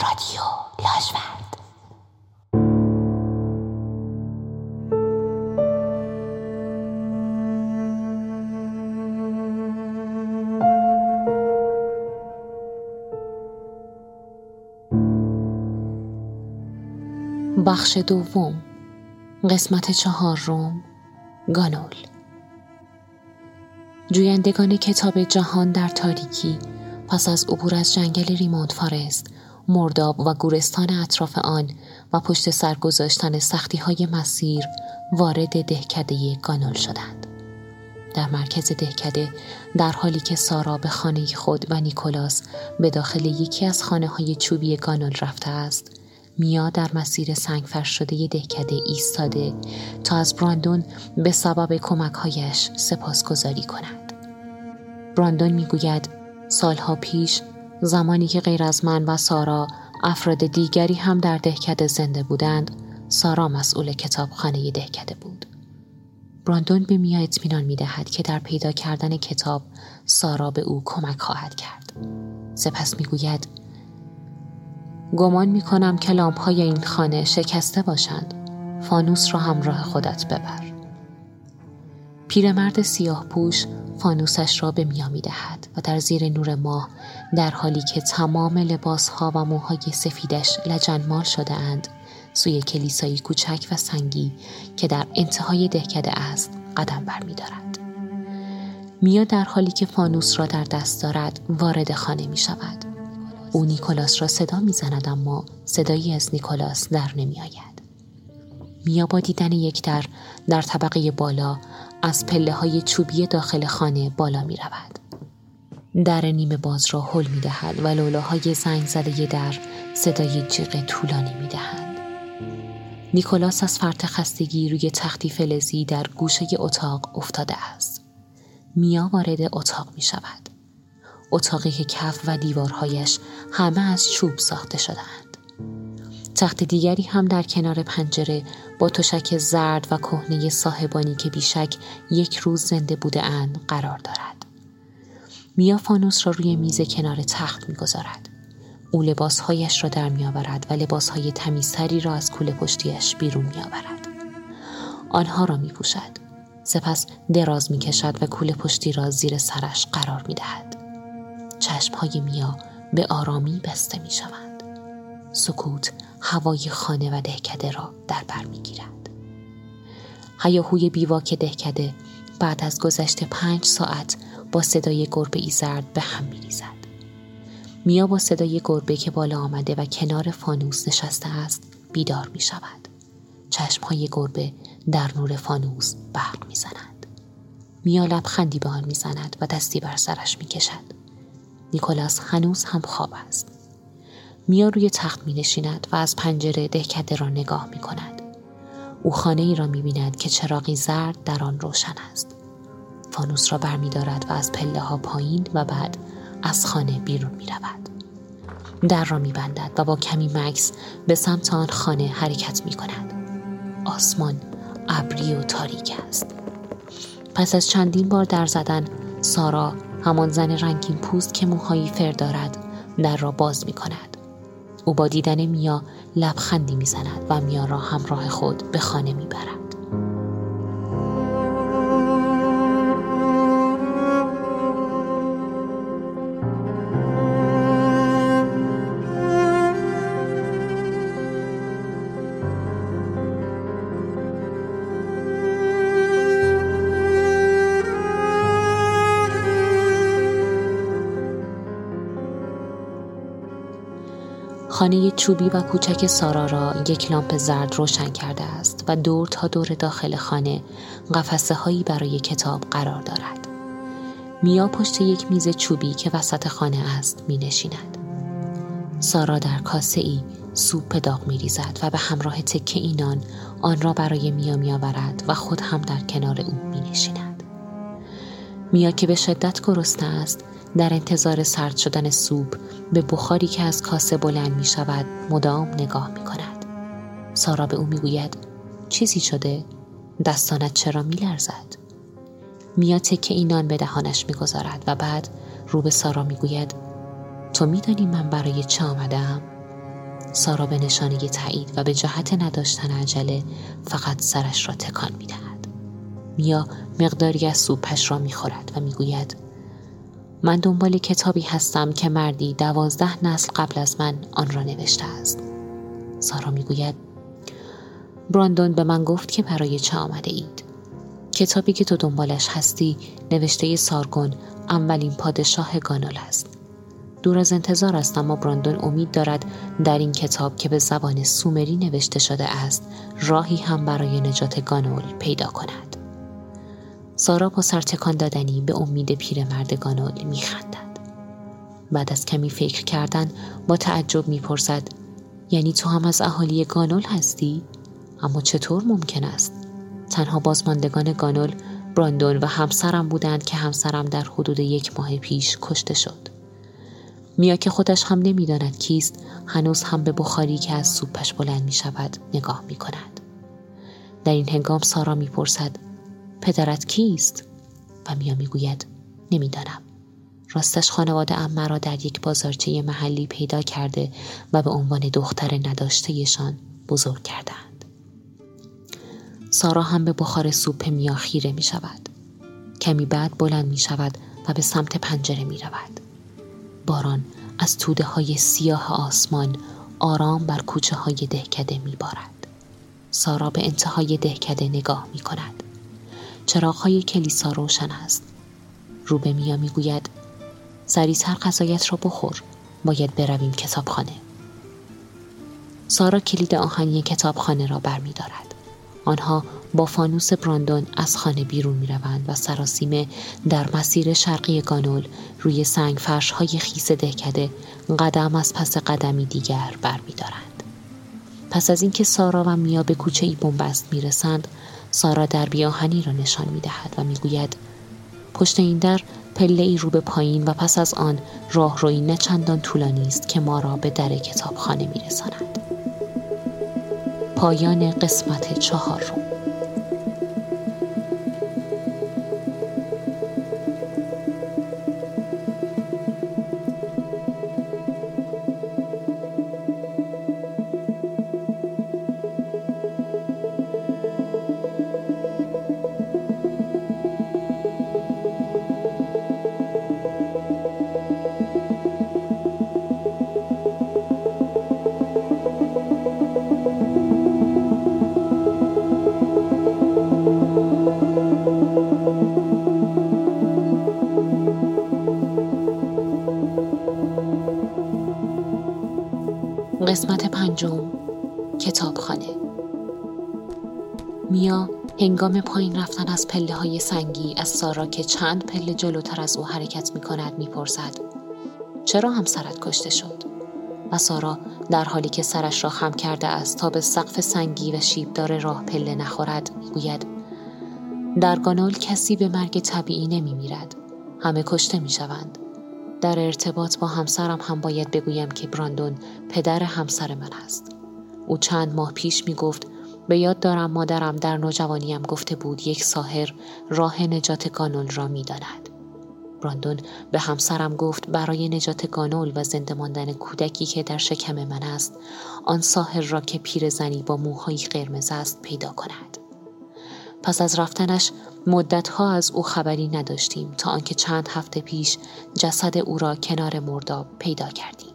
رادیو لاجورد. بخش دوم قسمت چهار روم گانول. جویندگان کتاب جهان در تاریکی پس از عبور از جنگل ریموند فارست مرداب و گورستان اطراف آن و پشت سر گذاشتن سختی های مسیر وارد دهکده گانول شدند. در مرکز دهکده در حالی که سارا به خانه خود و نیکولاس به داخل یکی از خانه های چوبی گانول رفته است میا در مسیر سنگفرش شده دهکده ایستاده تا از براندون به سبب کمکهایش سپاسگزاری کند. براندون می‌گوید سالها پیش زمانی که غیر از من و سارا افراد دیگری هم در دهکده زنده بودند سارا مسئول کتابخانه دهکده بود. براندون به میا اطمینان می دهد که در پیدا کردن کتاب سارا به او کمک خواهد کرد. سپس می گوید گمان می کنم که لامپ های این خانه شکسته باشند. فانوس را همراه خودت ببر. پیرمرد سیاه پوش فانوسش را به میا می دهد و در زیر نور ماه در حالی که تمام لباس ها و موهای سفیدش لجنمال شده اند سوی کلیسایی کوچک و سنگی که در انتهای دهکده است قدم برمیدارد. میا در حالی که فانوس را در دست دارد وارد خانه می شود. او نیکولاس را صدا می زند اما صدایی از نیکولاس در نمی آید. میا با دیدن یک در در طبقه بالا از پله های چوبی داخل خانه بالا می رود. در نیمه باز را حل می دهد و لولاهای زنگ زده در صدای جیغ طولانی می دهند. نیکولاس از فرط خستگی روی تختی فلزی در گوشه اتاق افتاده است. میا وارد اتاق می شود. اتاقی که کف و دیوارهایش همه از چوب ساخته شدهاند. تخت دیگری هم در کنار پنجره با تشک زرد و کهنه صاحبانی که بیشک یک روز زنده بوده اند قرار دارد. میا فانوس را روی میز کنار تخت می‌گذارد. او لباسهایش را در میآورد و لباسهای تمیزتری را از کوله پشتیش بیرون میآورد. آنها را می پوشد. سپس دراز می کشد و کوله پشتی را زیر سرش قرار می دهد. چشمهای میا به آرامی بسته می شوند. سکوت هوای خانه و دهکده را در بر می گیرد. هیاهوی بیواک دهکده بعد از گذشت پنج ساعت با صدای گربه ای زرد به هم می ریزد. میا با صدای گربه که بالا آمده و کنار فانوس نشسته است بیدار می شود. چشم های گربه در نور فانوس برق می زند. میا لبخندی به آن می زند و دستی بر سرش می کشد. نیکولاس هنوز هم خواب است. میا روی تخت می نشیند و از پنجره دهکده را نگاه می کند. او خانه ای را می بیند که چراغی زرد در آن روشن است. فانوس را بر می دارد و از پله ها پایین و بعد از خانه بیرون می رود. در را می بندد و با کمی مکس به سمت آن خانه حرکت می کند. آسمان ابری و تاریک است. پس از چندین بار در زدن سارا همان زن رنگین پوست که موهایی فر دارد در را باز می کند. او با دیدن میا لبخندی می‌زند و میا را همراه خود به خانه می‌برد. خانه چوبی و کوچک سارا را یک لامپ زرد روشن کرده است و دور تا دور داخل خانه قفسه هایی برای کتاب قرار دارد. میا پشت یک میز چوبی که وسط خانه است می نشیند. سارا در کاسه ای سوپ داغ می ریزد و به همراه تکه اینان آن را برای میا می آورد و خود هم در کنار او می نشیند. میا که به شدت گرسنه است در انتظار سرد شدن سوپ به بخاری که از کاسه بلند می شود مدام نگاه می کند. سارا به او می گوید چیزی شده؟ دستانت چرا می لرزد؟ میا اینان به دهانش می گذارد و بعد رو به سارا می گوید تو می دانی من برای چه آمدم؟ سارا به نشانه تایید و به جهت نداشتن عجله فقط سرش را تکان می دهد. میا مقداری از سوپش را می خورد و می گوید من دنبال کتابی هستم که مردی دوازده نسل قبل از من آن را نوشته است. سارا می گوید براندون به من گفت که برای چه آمده اید؟ کتابی که تو دنبالش هستی نوشته سارگون اولین پادشاه گانول است. دور از انتظار است اما براندون امید دارد در این کتاب که به زبان سومری نوشته شده است راهی هم برای نجات گانول پیدا کند. سارا با سرتکان دادنی به امید پیرمرد گانول میخندد. بعد از کمی فکر کردن با تعجب می‌پرسد یعنی تو هم از اهالی گانول هستی؟ اما چطور ممکن است؟ تنها بازماندگان گانول براندون و همسرم بودند که همسرم در حدود یک ماه پیش کشته شد. میا که خودش هم نمی‌داند کیست هنوز هم به بخاری که از سوپش بلند می شود نگاه می کند. در این هنگام سارا می پرسد پدرت کیست؟ و میا می گوید نمی‌دانم. راستش خانواده ام مرا در یک بازارچه محلی پیدا کرده و به عنوان دختر نداشتهشان بزرگ کردند. سارا هم به بخار سوپ میا خیره می شود. کمی بعد بلند می شود و به سمت پنجره می رود. باران از توده های سیاه آسمان آرام بر کوچه های دهکده می بارد. سارا به انتهای دهکده نگاه می کند. چراغ های کلیسا روشن است. رو به میا می گوید سریعتر غذایت را بخور باید برویم کتابخانه. سارا کلید آهنی کتابخانه را برمیدارد. آنها با فانوس براندون از خانه بیرون می روند و سراسیمه در مسیر شرقی گانول روی سنگ فرش های خیس دهکده قدم از پس قدمی دیگر بر. پس از اینکه سارا و میا به کوچه ای بنبست می رسند سارا در بیاهنی را نشان می دهد و می گوید پشت این در پله ای رو به پایین و پس از آن راه روی نه چندان طولانی است که ما را به در کتابخانه می رساند. پایان قسمت چهار. قسمت پنجم کتابخانه میا هنگام پایین رفتن از پله های سنگی از سارا که چند پله جلوتر از او حرکت می کند می پرسد. چرا همسرت کشته شد؟ و سارا در حالی که سرش را خم کرده است تا به سقف سنگی و شیبدار راه پله نخورد گوید در گانول کسی به مرگ طبیعی نمی میرد. همه کشته می شوند. در ارتباط با همسرم هم باید بگویم که براندون پدر همسر من است. او چند ماه پیش می گفت به یاد دارم مادرم در نوجوانیم گفته بود یک ساهر راه نجات گانول را می داند. براندون به همسرم گفت برای نجات گانول و زنده ماندن کودکی که در شکم من است آن ساهر را که پیرزنی با موهایی قرمز است پیدا کند. پس از رفتنش مدتها از او خبری نداشتیم تا آنکه چند هفته پیش جسد او را کنار مرداب پیدا کردیم.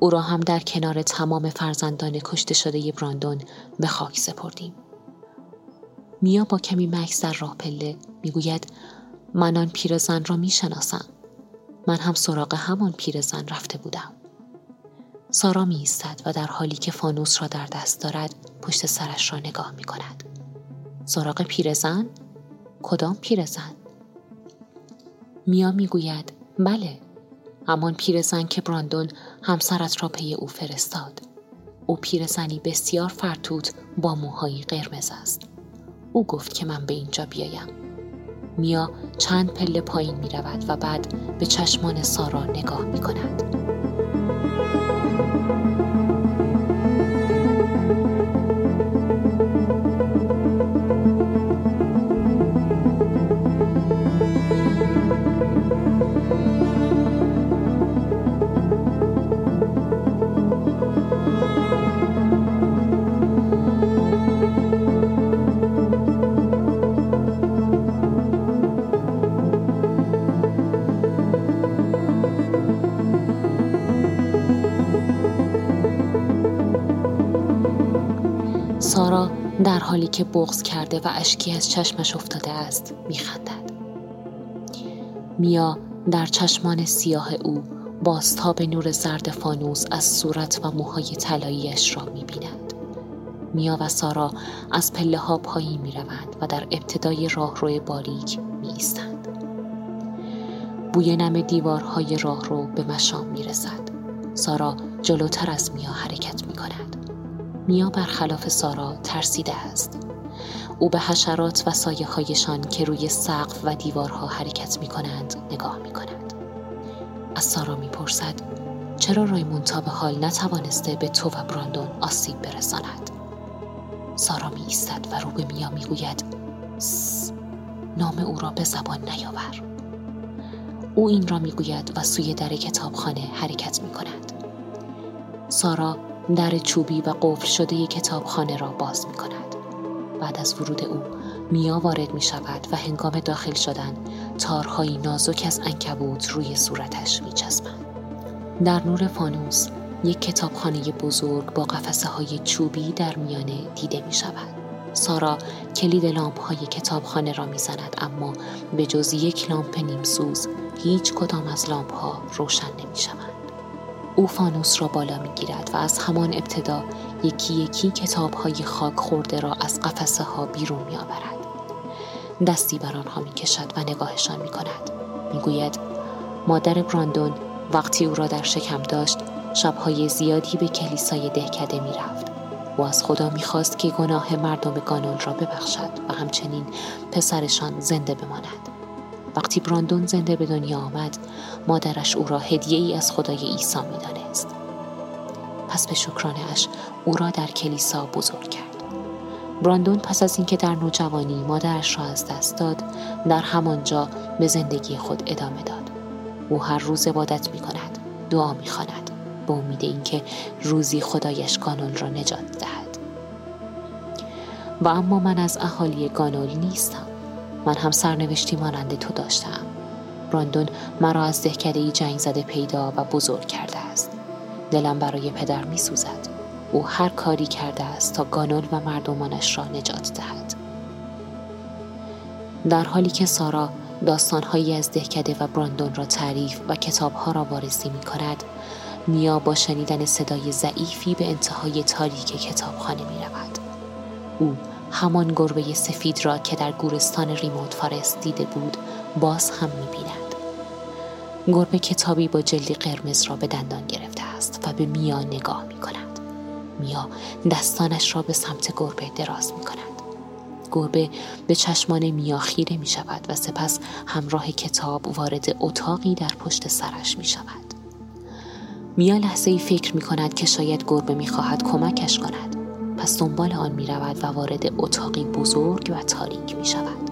او را هم در کنار تمام فرزندان کشته شده براندون به خاک سپردیم. میا با کمی مکس در راه پله می‌گوید من آن پیرزن را می‌شناسم. من هم سراغ همان پیرزن رفته بودم. سارا می ایستد و در حالی که فانوس را در دست دارد پشت سرش را نگاه می کند. سراغ پیرزن؟ کدام پیرزن؟ میا می‌گوید بله همان پیرزن که براندون همسرت را پی او فرستاد او پیرزنی بسیار فرتوت با موهایی قرمز است او گفت که من به اینجا بیایم میا چند پله پایین می رود و بعد به چشمان سارا نگاه می کند. سارا در حالی که بغز کرده و اشکی از چشمش افتاده است میخندد میا در چشمان سیاه او باستاب نور زرد فانوس از صورت و موهای طلاییاش را می‌بیند میا و سارا از پله ها پایین می روند و در ابتدای راهرو باریک می ایستند. بوی نم دیوارهای راهرو به مشام می رسد. سارا جلوتر از میا حرکت می کند. میا برخلاف سارا ترسیده است. او به حشرات و سایه هایشان که روی سقف و دیوارها حرکت می کنند نگاه می کند. از سارا می پرسد چرا رایمون تا به حال نتوانسته به تو و براندون آسیب برساند؟ سارا می ایستد و رو به میا می گوید نام او را به زبان نیاور او این را می گوید و سوی در کتابخانه حرکت می کند سارا در چوبی و قفل شده کتابخانه را باز می کند بعد از ورود او میا وارد می شود و هنگام داخل شدن تارهایی نازک از انکبوت روی صورتش می چسبند. در نور فانوس یک کتابخانه بزرگ با قفسه های چوبی در میانه دیده می شود. سارا کلید لامپ های کتابخانه را می زند اما به جز یک لامپ نیمسوز هیچ کدام از لامپ ها روشن نمی شود. او فانوس را بالا می گیرد و از همان ابتدا یکی یکی کتاب های خاک خورده را از قفسه ها بیرون می آورد. دستی بر آنها می کشد و نگاهشان می کند. می گوید مادر براندون وقتی او را در شکم داشت شبهای زیادی به کلیسای دهکده می رفت. او از خدا می‌خواست که گناه مردم گانون را ببخشد و همچنین پسرشان زنده بماند. وقتی براندون زنده به دنیا آمد مادرش او را هدیه ای از خدای عیسی می‌دانست. پس به شکرانش او را در کلیسا بزرگ کرد. براندون پس از اینکه در نوجوانی مادرش را از دست داد در همانجا به زندگی خود ادامه داد. او هر روز عبادت می کند دعا می خاند به امید اینکه روزی خدایش گانول را نجات دهد. و اما من از اهالی گانول نیستم. من هم سرنوشتی مانند تو داشتم. براندون مرا از دهکده جنگ زده پیدا و بزرگ کرده است. دلم برای پدر می سوزد. او هر کاری کرده است تا گانول و مردمانش را نجات دهد. در حالی که سارا داستانهایی از دهکده و براندون را تعریف و کتابها را وارسی می کند میا با شنیدن صدای ضعیفی به انتهای تاریک کتابخانه می رود. او همان گربه سفید را که در گورستان ریموت فارست دیده بود باز هم می بیند. گربه کتابی با جلدی قرمز را به دندان گرفته است و به میا نگاه می کند. میا دستانش را به سمت گربه دراز می کند. گربه به چشمان میا خیره می شود و سپس همراه کتاب وارد اتاقی در پشت سرش می شود. میا لحظه ای فکر می کند که شاید گربه می خواهد کمکش کند. پس دنبال آن می رود و وارد اتاقی بزرگ و تاریک می شود.